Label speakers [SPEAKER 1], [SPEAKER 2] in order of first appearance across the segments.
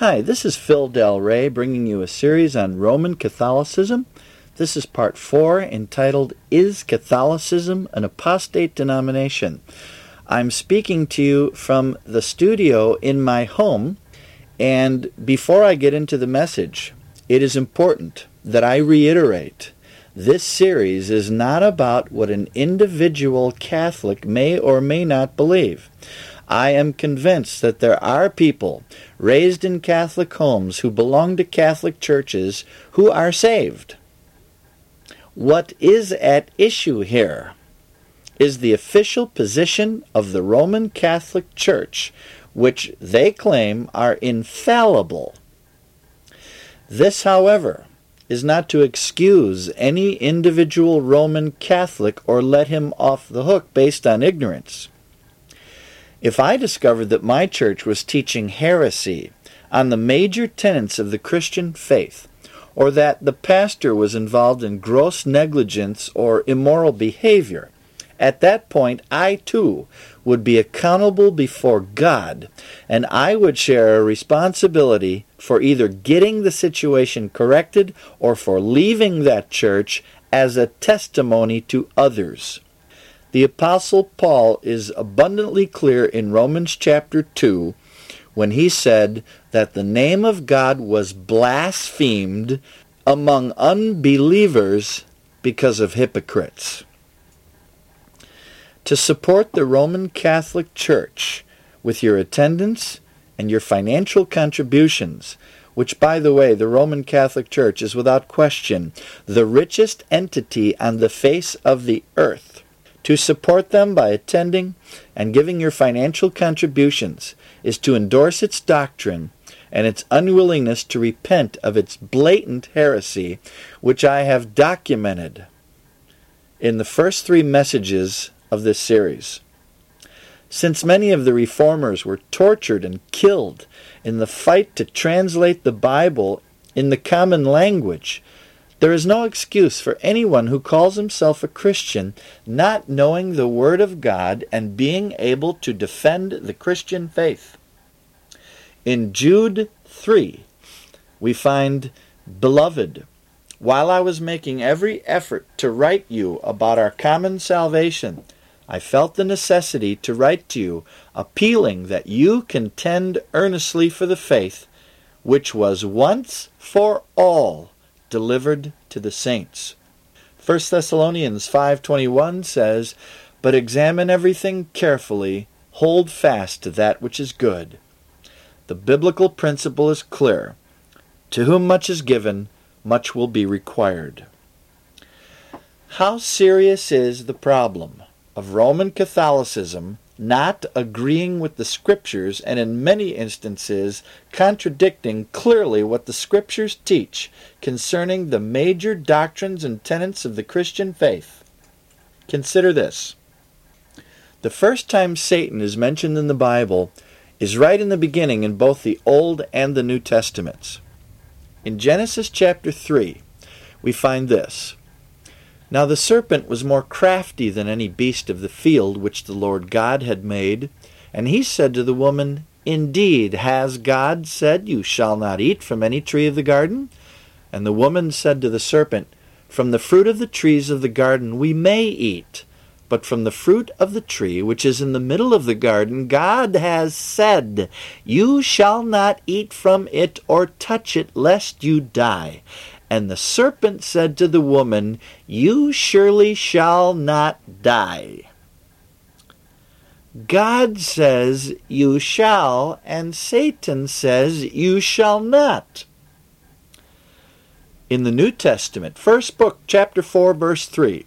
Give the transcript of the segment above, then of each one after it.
[SPEAKER 1] Hi, this is Phil Del Rey bringing you a series on Roman Catholicism. This is part four entitled Is Catholicism an Apostate Denomination? I'm speaking to you from the studio in my home, and before I get into the message, it is important that I reiterate this series is not about what an individual Catholic may or may not believe. I am convinced that there are people raised in Catholic homes who belong to Catholic churches who are saved. What is at issue here is the official position of the Roman Catholic Church, which they claim are infallible. This, however, is not to excuse any individual Roman Catholic or let him off the hook based on ignorance. If I discovered that my church was teaching heresy on the major tenets of the Christian faith, or that the pastor was involved in gross negligence or immoral behavior, at that point I too would be accountable before God, and I would share a responsibility for either getting the situation corrected or for leaving that church as a testimony to others. The Apostle Paul is abundantly clear in Romans chapter 2 when he said that the name of God was blasphemed among unbelievers because of hypocrites. To support the Roman Catholic Church with your attendance and your financial contributions, which, by the way, the Roman Catholic Church is without question the richest entity on the face of the earth, to support them by attending and giving your financial contributions is to endorse its doctrine and its unwillingness to repent of its blatant heresy, which I have documented in the first three messages of this series. Since many of the reformers were tortured and killed in the fight to translate the Bible in the common language, there is no excuse for anyone who calls himself a Christian not knowing the Word of God and being able to defend the Christian faith. In Jude 3, we find, Beloved, while I was making every effort to write you about our common salvation, I felt the necessity to write to you, appealing that you contend earnestly for the faith which was once for all delivered to the saints. 1 Thessalonians 5:21 says, "But examine everything carefully, hold fast to that which is good." The biblical principle is clear. To whom much is given, much will be required. How serious is the problem of Roman Catholicism not agreeing with the Scriptures and in many instances contradicting clearly what the Scriptures teach concerning the major doctrines and tenets of the Christian faith. Consider this. The first time Satan is mentioned in the Bible is right in the beginning in both the Old and the New Testaments. In Genesis chapter 3, we find this. Now the serpent was more crafty than any beast of the field which the Lord God had made. And he said to the woman, Indeed, has God said, You shall not eat from any tree of the garden? And the woman said to the serpent, From the fruit of the trees of the garden we may eat. But from the fruit of the tree which is in the middle of the garden, God has said, You shall not eat from it or touch it, lest you die. And the serpent said to the woman, You surely shall not die. God says, You shall, and Satan says, You shall not. In the New Testament, first book, chapter 4, verse 3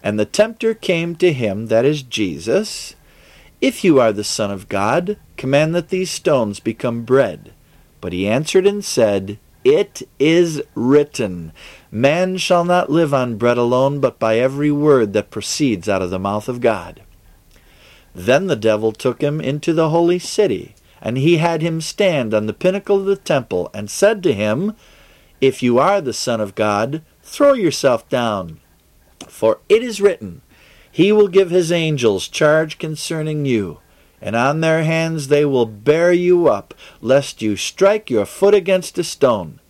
[SPEAKER 1] And the tempter came to him, that is Jesus, If you are the Son of God, command that these stones become bread. But he answered and said, it is written, Man shall not live on bread alone, but by every word that proceeds out of the mouth of God. Then the devil took him into the holy city, and he had him stand on the pinnacle of the temple, and said to him, If you are the Son of God, throw yourself down. For it is written, He will give his angels charge concerning you and on their hands they will bear you up, lest you strike your foot against a stone.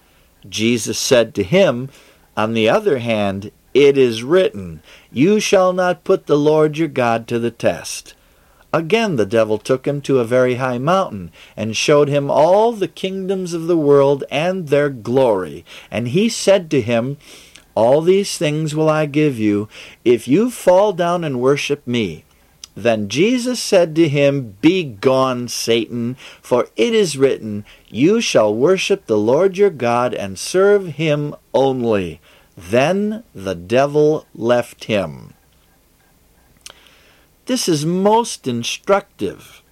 [SPEAKER 1] Jesus said to him, On the other hand, it is written, You shall not put the Lord your God to the test. Again the devil took him to a very high mountain, and showed him all the kingdoms of the world and their glory. And he said to him, All these things will I give you, if you fall down and worship me. Then Jesus said to him, Begone, Satan, for it is written, You shall worship the Lord your God and serve him only. Then the devil left him. This is most instructive.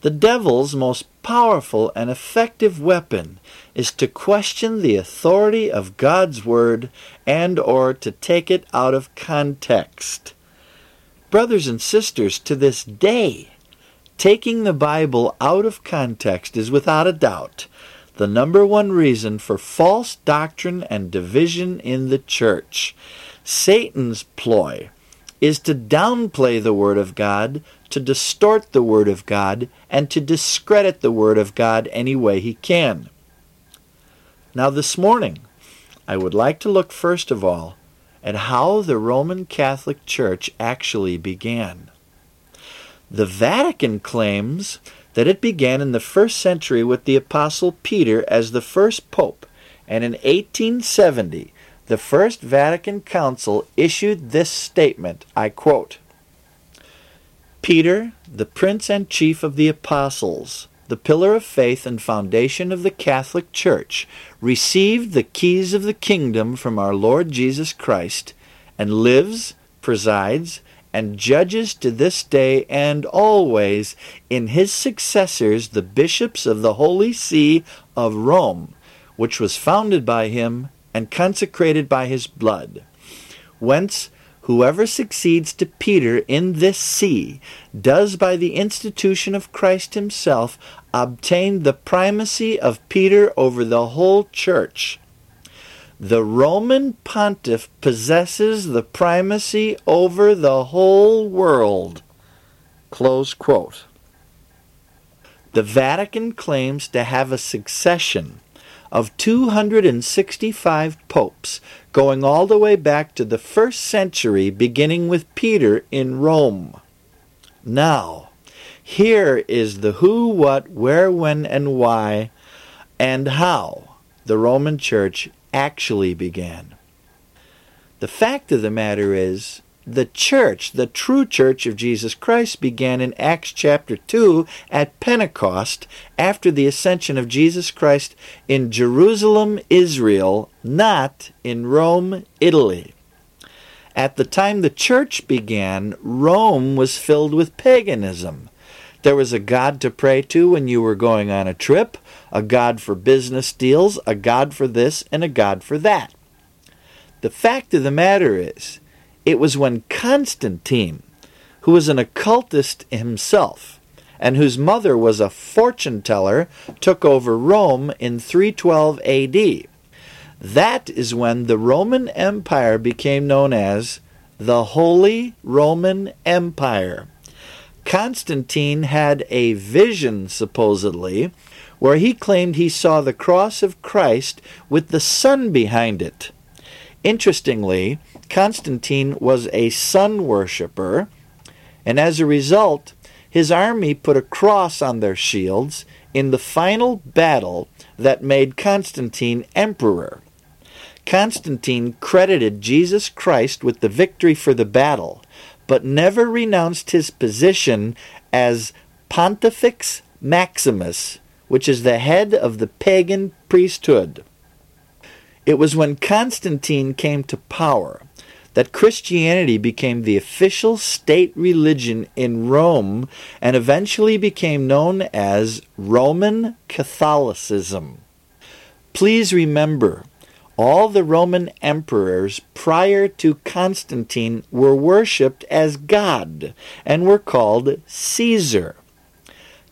[SPEAKER 1] The devil's most powerful and effective weapon is to question the authority of God's word and or to take it out of context. Brothers and sisters, to this day, taking the Bible out of context is without a doubt the number one reason for false doctrine and division in the church. Satan's ploy is to downplay the Word of God, to distort the Word of God, and to discredit the Word of God any way he can. Now, this morning, I would like to look first of all at how the Roman Catholic Church actually began. The Vatican claims that it began in the first century with the Apostle Peter as the first pope, and in 1870, the First Vatican Council issued this statement I quote, Peter, the prince and chief of the apostles, the pillar of faith and foundation of the Catholic Church, received the keys of the kingdom from our Lord Jesus Christ, and lives, presides, and judges to this day and always in his successors, the bishops of the Holy See of Rome, which was founded by him and consecrated by his blood. Whence Whoever succeeds to Peter in this see does by the institution of Christ himself obtain the primacy of Peter over the whole church. The Roman pontiff possesses the primacy over the whole world. Close quote. The Vatican claims to have a succession of 265 popes, going all the way back to the first century, beginning with Peter in Rome. Now, here is the who, what, where, when, and why, and how the Roman Church actually began. The fact of the matter is, the church, the true church of Jesus Christ, began in Acts chapter 2 at Pentecost after the ascension of Jesus Christ in Jerusalem, Israel, not in Rome, Italy. At the time the church began, Rome was filled with paganism. There was a god to pray to when you were going on a trip, a god for business deals, a god for this, and a god for that. The fact of the matter is, it was when Constantine, who was an occultist himself, and whose mother was a fortune teller, took over Rome in 312 AD. That is when the Roman Empire became known as the Holy Roman Empire. Constantine had a vision, supposedly, where he claimed he saw the cross of Christ with the sun behind it. Interestingly, Constantine was a sun worshipper, and as a result, his army put a cross on their shields in the final battle that made Constantine emperor. Constantine credited Jesus Christ with the victory for the battle, but never renounced his position as Pontifex Maximus, which is the head of the pagan priesthood. It was when Constantine came to power that Christianity became the official state religion in Rome and eventually became known as Roman Catholicism. Please remember, all the Roman emperors prior to Constantine were worshipped as God and were called Caesar.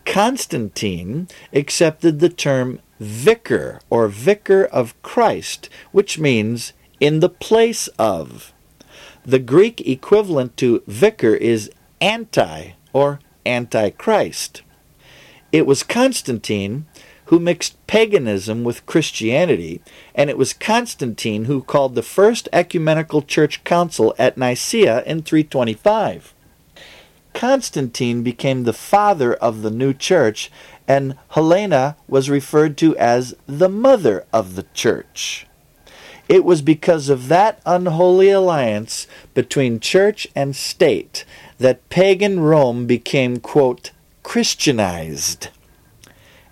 [SPEAKER 1] Constantine accepted the term vicar or vicar of Christ, which means in the place of. The Greek equivalent to vicar is anti or Antichrist. It was Constantine who mixed paganism with Christianity, and it was Constantine who called the first ecumenical church council at Nicaea in 325. Constantine became the father of the new church, and Helena was referred to as the mother of the church. It was because of that unholy alliance between church and state that pagan Rome became, quote, Christianized.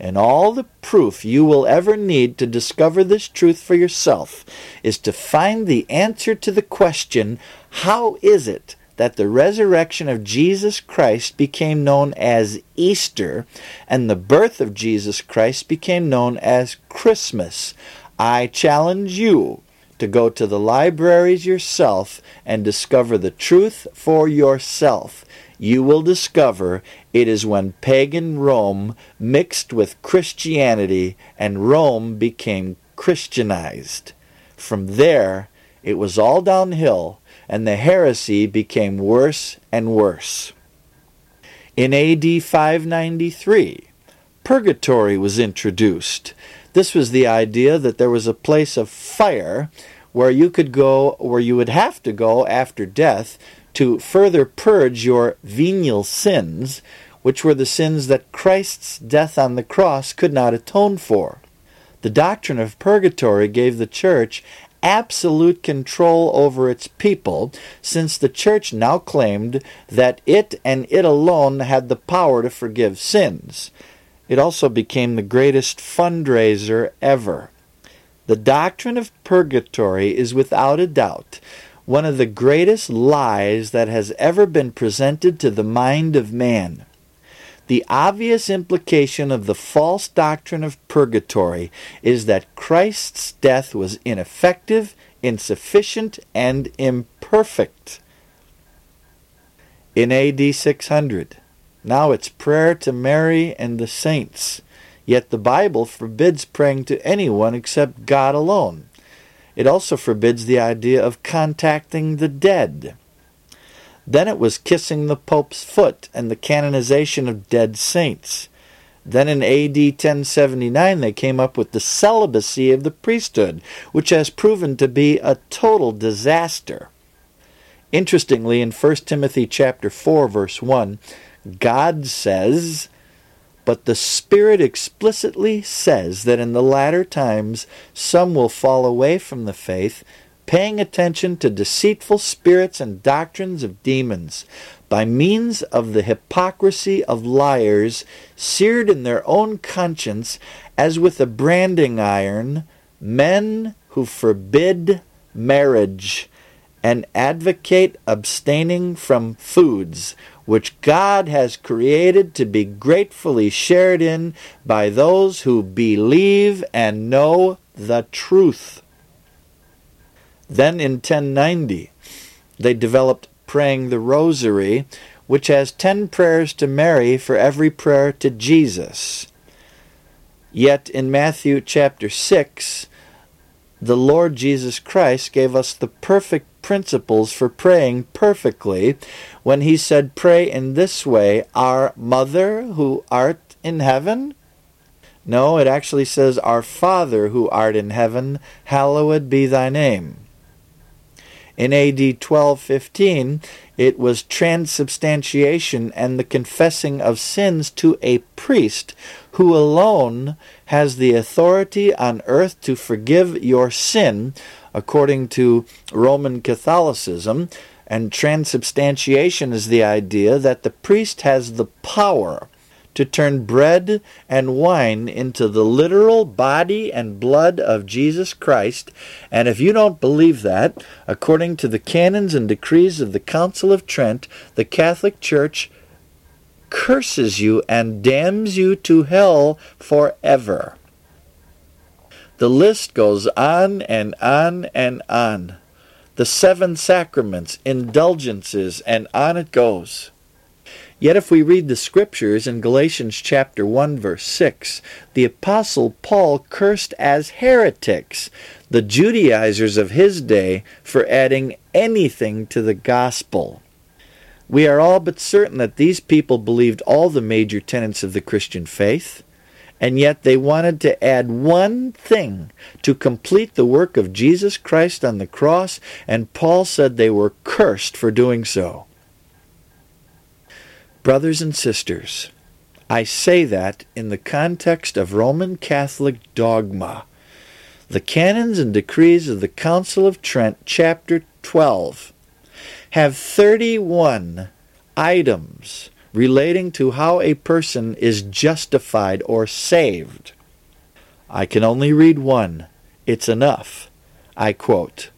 [SPEAKER 1] And all the proof you will ever need to discover this truth for yourself is to find the answer to the question how is it that the resurrection of Jesus Christ became known as Easter and the birth of Jesus Christ became known as Christmas? I challenge you to go to the libraries yourself and discover the truth for yourself you will discover it is when pagan Rome mixed with Christianity and Rome became Christianized. From there, it was all downhill and the heresy became worse and worse. In AD 593, purgatory was introduced. This was the idea that there was a place of fire where you could go, where you would have to go after death to further purge your venial sins, which were the sins that Christ's death on the cross could not atone for. The doctrine of purgatory gave the church absolute control over its people, since the church now claimed that it and it alone had the power to forgive sins. It also became the greatest fundraiser ever. The doctrine of purgatory is without a doubt one of the greatest lies that has ever been presented to the mind of man. The obvious implication of the false doctrine of purgatory is that Christ's death was ineffective, insufficient, and imperfect. In AD 600, now it's prayer to Mary and the saints, yet the Bible forbids praying to anyone except God alone. It also forbids the idea of contacting the dead. Then it was kissing the Pope's foot and the canonization of dead saints. Then in AD 1079 they came up with the celibacy of the priesthood, which has proven to be a total disaster. Interestingly, in 1 Timothy chapter 4 verse 1, God says, but the Spirit explicitly says that in the latter times some will fall away from the faith, paying attention to deceitful spirits and doctrines of demons, by means of the hypocrisy of liars, seared in their own conscience as with a branding iron, men who forbid marriage and advocate abstaining from foods which God has created to be gratefully shared in by those who believe and know the truth. Then in 1090, they developed praying the Rosary, which has 10 prayers to Mary for every prayer to Jesus. Yet in Matthew chapter 6, the Lord Jesus Christ gave us the perfect principles for praying perfectly when he said, Pray in this way, Our Mother who art in heaven? No, it actually says, Our Father who art in heaven, hallowed be thy name. In AD 1215, it was transubstantiation and the confessing of sins to a priest who alone has the authority on earth to forgive your sin, according to Roman Catholicism. And transubstantiation is the idea that the priest has the power to turn bread and wine into the literal body and blood of Jesus Christ. And if you don't believe that, according to the canons and decrees of the Council of Trent, the Catholic Church curses you and damns you to hell forever. The list goes on and on and on. The seven sacraments, indulgences, and on it goes. Yet if we read the scriptures in Galatians chapter 1 verse 6, the apostle Paul cursed as heretics the Judaizers of his day for adding anything to the gospel. We are all but certain that these people believed all the major tenets of the Christian faith, and yet they wanted to add one thing to complete the work of Jesus Christ on the cross, and Paul said they were cursed for doing so. Brothers and sisters, I say that in the context of Roman Catholic dogma. The canons and decrees of the Council of Trent, chapter 12, have 31 items relating to how a person is justified or saved. I can only read one. It's enough. I quote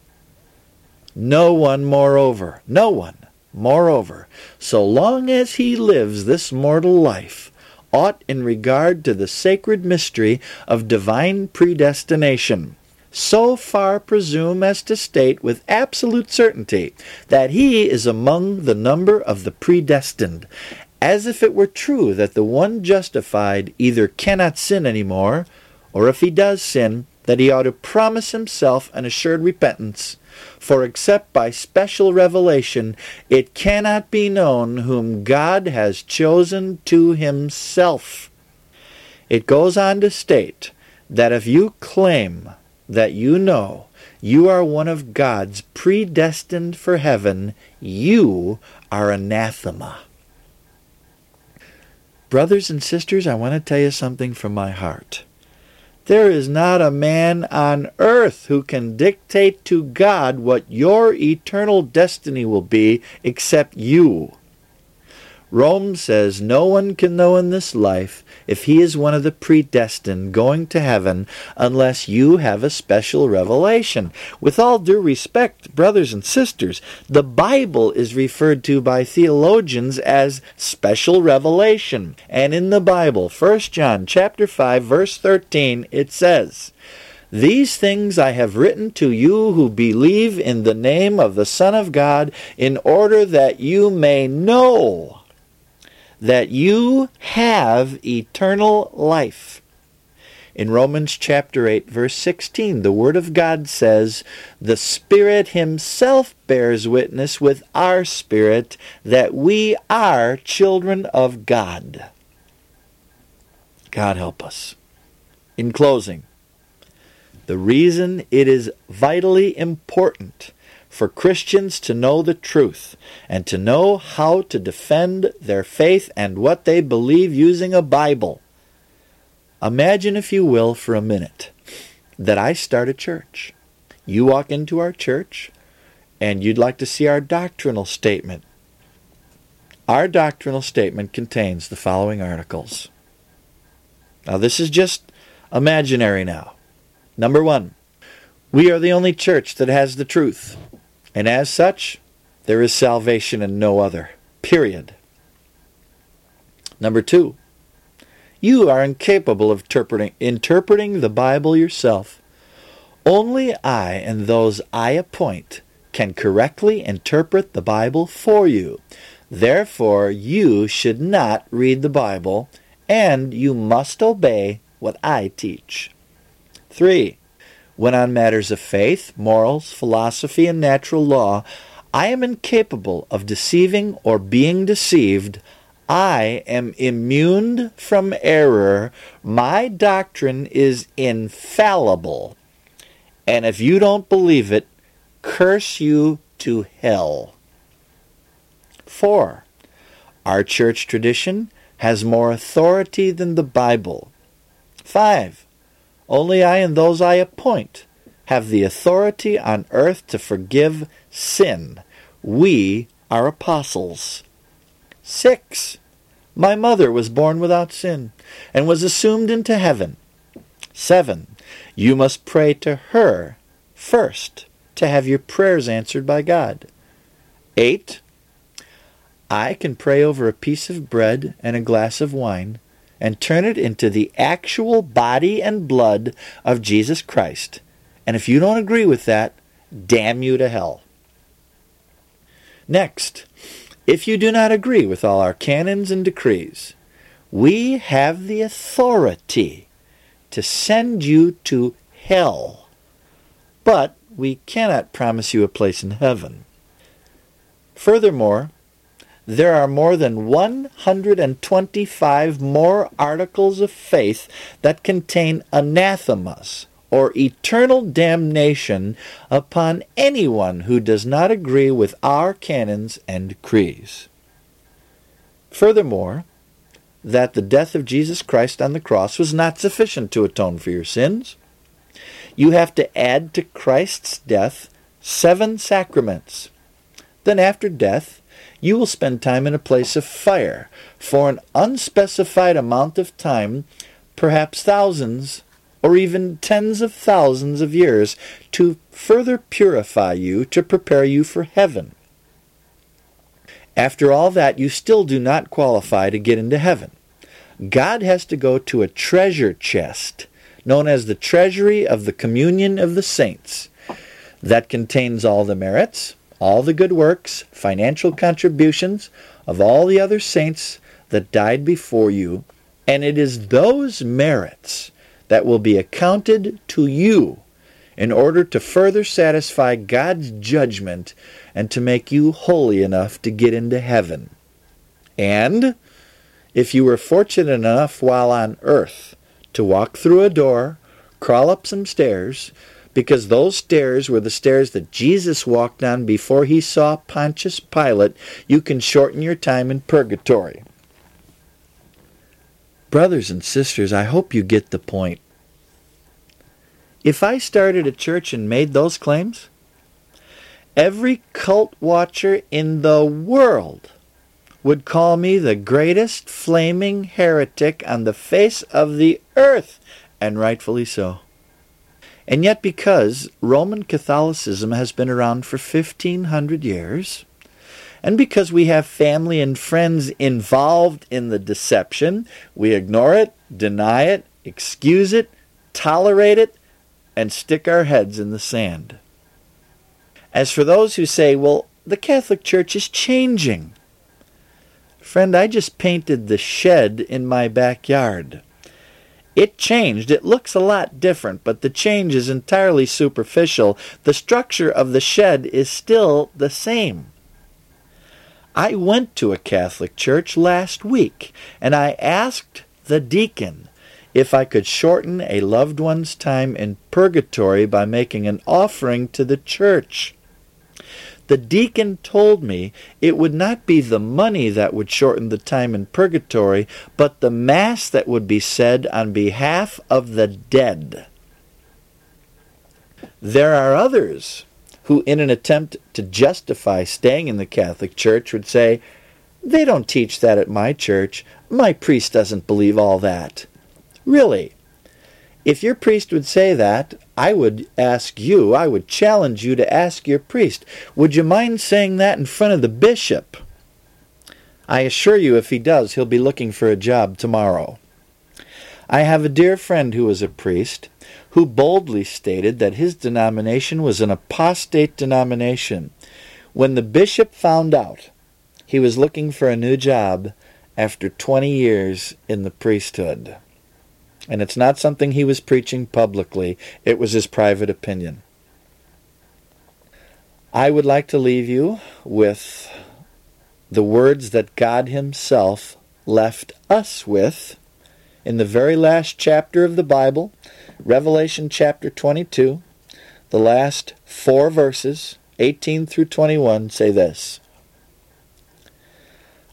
[SPEAKER 1] No one, moreover, no one, moreover, so long as he lives this mortal life, ought in regard to the sacred mystery of divine predestination so far presume as to state with absolute certainty that he is among the number of the predestined, as if it were true that the one justified either cannot sin any more, or if he does sin, that he ought to promise himself an assured repentance. For except by special revelation, it cannot be known whom God has chosen to himself. It goes on to state that if you claim that you know you are one of God's predestined for heaven, you are anathema. Brothers and sisters, I want to tell you something from my heart. There is not a man on earth who can dictate to God what your eternal destiny will be except you. Rome says no one can know in this life if he is one of the predestined going to heaven unless you have a special revelation. With all due respect, brothers and sisters, the Bible is referred to by theologians as special revelation. And in the Bible, 1 John chapter 5 verse 13, it says, these things I have written to you who believe in the name of the Son of God, in order that you may know that you have eternal life. In Romans chapter 8, verse 16, the Word of God says, The Spirit Himself bears witness with our spirit that we are children of God. God help us. In closing, the reason it is vitally important for Christians to know the truth and to know how to defend their faith and what they believe using a Bible. Imagine, if you will, for a minute that I start a church. You walk into our church and you'd like to see our doctrinal statement. Our doctrinal statement contains the following articles. Now, this is just imaginary now. Number one, we are the only church that has the truth. And as such, there is salvation in no other. Period. Number two, you are incapable of interpreting, interpreting the Bible yourself. Only I and those I appoint can correctly interpret the Bible for you. Therefore, you should not read the Bible, and you must obey what I teach. 3 when on matters of faith, morals, philosophy, and natural law, I am incapable of deceiving or being deceived. I am immune from error. My doctrine is infallible. And if you don't believe it, curse you to hell. 4. Our church tradition has more authority than the Bible. 5. Only I and those I appoint have the authority on earth to forgive sin. We are apostles. 6. My mother was born without sin and was assumed into heaven. 7. You must pray to her first to have your prayers answered by God. 8. I can pray over a piece of bread and a glass of wine and turn it into the actual body and blood of Jesus Christ. And if you don't agree with that, damn you to hell. Next, if you do not agree with all our canons and decrees, we have the authority to send you to hell. But we cannot promise you a place in heaven. Furthermore, there are more than 125 more articles of faith that contain anathemas or eternal damnation upon anyone who does not agree with our canons and creeds. Furthermore, that the death of Jesus Christ on the cross was not sufficient to atone for your sins. You have to add to Christ's death seven sacraments. Then, after death, you will spend time in a place of fire for an unspecified amount of time, perhaps thousands or even tens of thousands of years, to further purify you to prepare you for heaven. After all that, you still do not qualify to get into heaven. God has to go to a treasure chest, known as the treasury of the communion of the saints, that contains all the merits, all the good works, financial contributions of all the other saints that died before you, and it is those merits that will be accounted to you in order to further satisfy God's judgment and to make you holy enough to get into heaven. And if you were fortunate enough while on earth to walk through a door, crawl up some stairs, because those stairs were the stairs that Jesus walked on before he saw Pontius Pilate, you can shorten your time in purgatory. Brothers and sisters, I hope you get the point. If I started a church and made those claims, every cult watcher in the world would call me the greatest flaming heretic on the face of the earth, and rightfully so. And yet, because Roman Catholicism has been around for 1500 years, and because we have family and friends involved in the deception, we ignore it, deny it, excuse it, tolerate it, and stick our heads in the sand. As for those who say, well, the Catholic Church is changing. Friend, I just painted the shed in my backyard. It changed. It looks a lot different, but the change is entirely superficial. The structure of the shed is still the same. I went to a Catholic church last week and I asked the deacon if I could shorten a loved one's time in purgatory by making an offering to the church. The deacon told me it would not be the money that would shorten the time in purgatory, but the Mass that would be said on behalf of the dead. There are others who, in an attempt to justify staying in the Catholic Church, would say, They don't teach that at my church. My priest doesn't believe all that. Really, if your priest would say that, I would ask you, I would challenge you to ask your priest, would you mind saying that in front of the bishop? I assure you, if he does, he'll be looking for a job tomorrow. I have a dear friend who is a priest who boldly stated that his denomination was an apostate denomination. When the bishop found out he was looking for a new job after 20 years in the priesthood. And it's not something he was preaching publicly, it was his private opinion. I would like to leave you with the words that God Himself left us with in the very last chapter of the Bible, Revelation chapter 22. The last four verses, 18 through 21, say this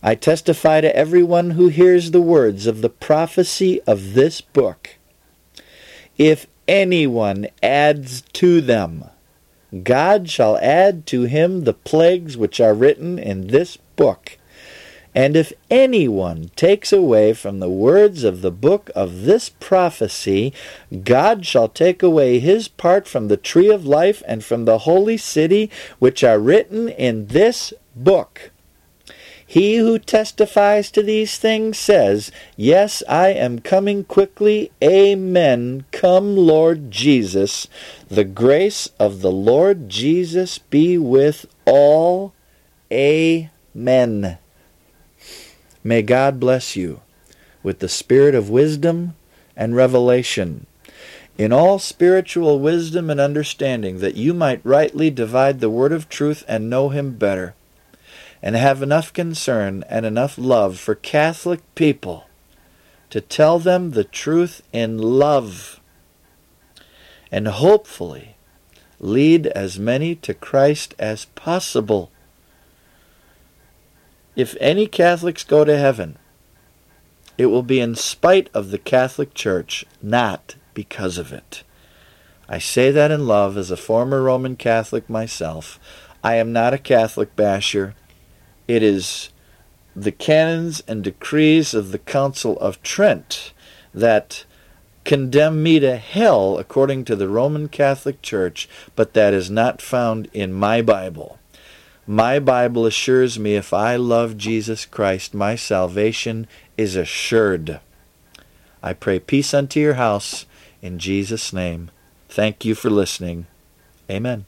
[SPEAKER 1] I testify to everyone who hears the words of the prophecy of this book. If anyone adds to them, God shall add to him the plagues which are written in this book. And if anyone takes away from the words of the book of this prophecy, God shall take away his part from the tree of life and from the holy city which are written in this book. He who testifies to these things says, Yes, I am coming quickly. Amen. Come, Lord Jesus. The grace of the Lord Jesus be with all. Amen. May God bless you with the spirit of wisdom and revelation in all spiritual wisdom and understanding, that you might rightly divide the word of truth and know him better and have enough concern and enough love for Catholic people to tell them the truth in love and hopefully lead as many to Christ as possible. If any Catholics go to heaven, it will be in spite of the Catholic Church, not because of it. I say that in love as a former Roman Catholic myself. I am not a Catholic basher. It is the canons and decrees of the Council of Trent that condemn me to hell according to the Roman Catholic Church, but that is not found in my Bible. My Bible assures me if I love Jesus Christ, my salvation is assured. I pray peace unto your house in Jesus' name. Thank you for listening. Amen.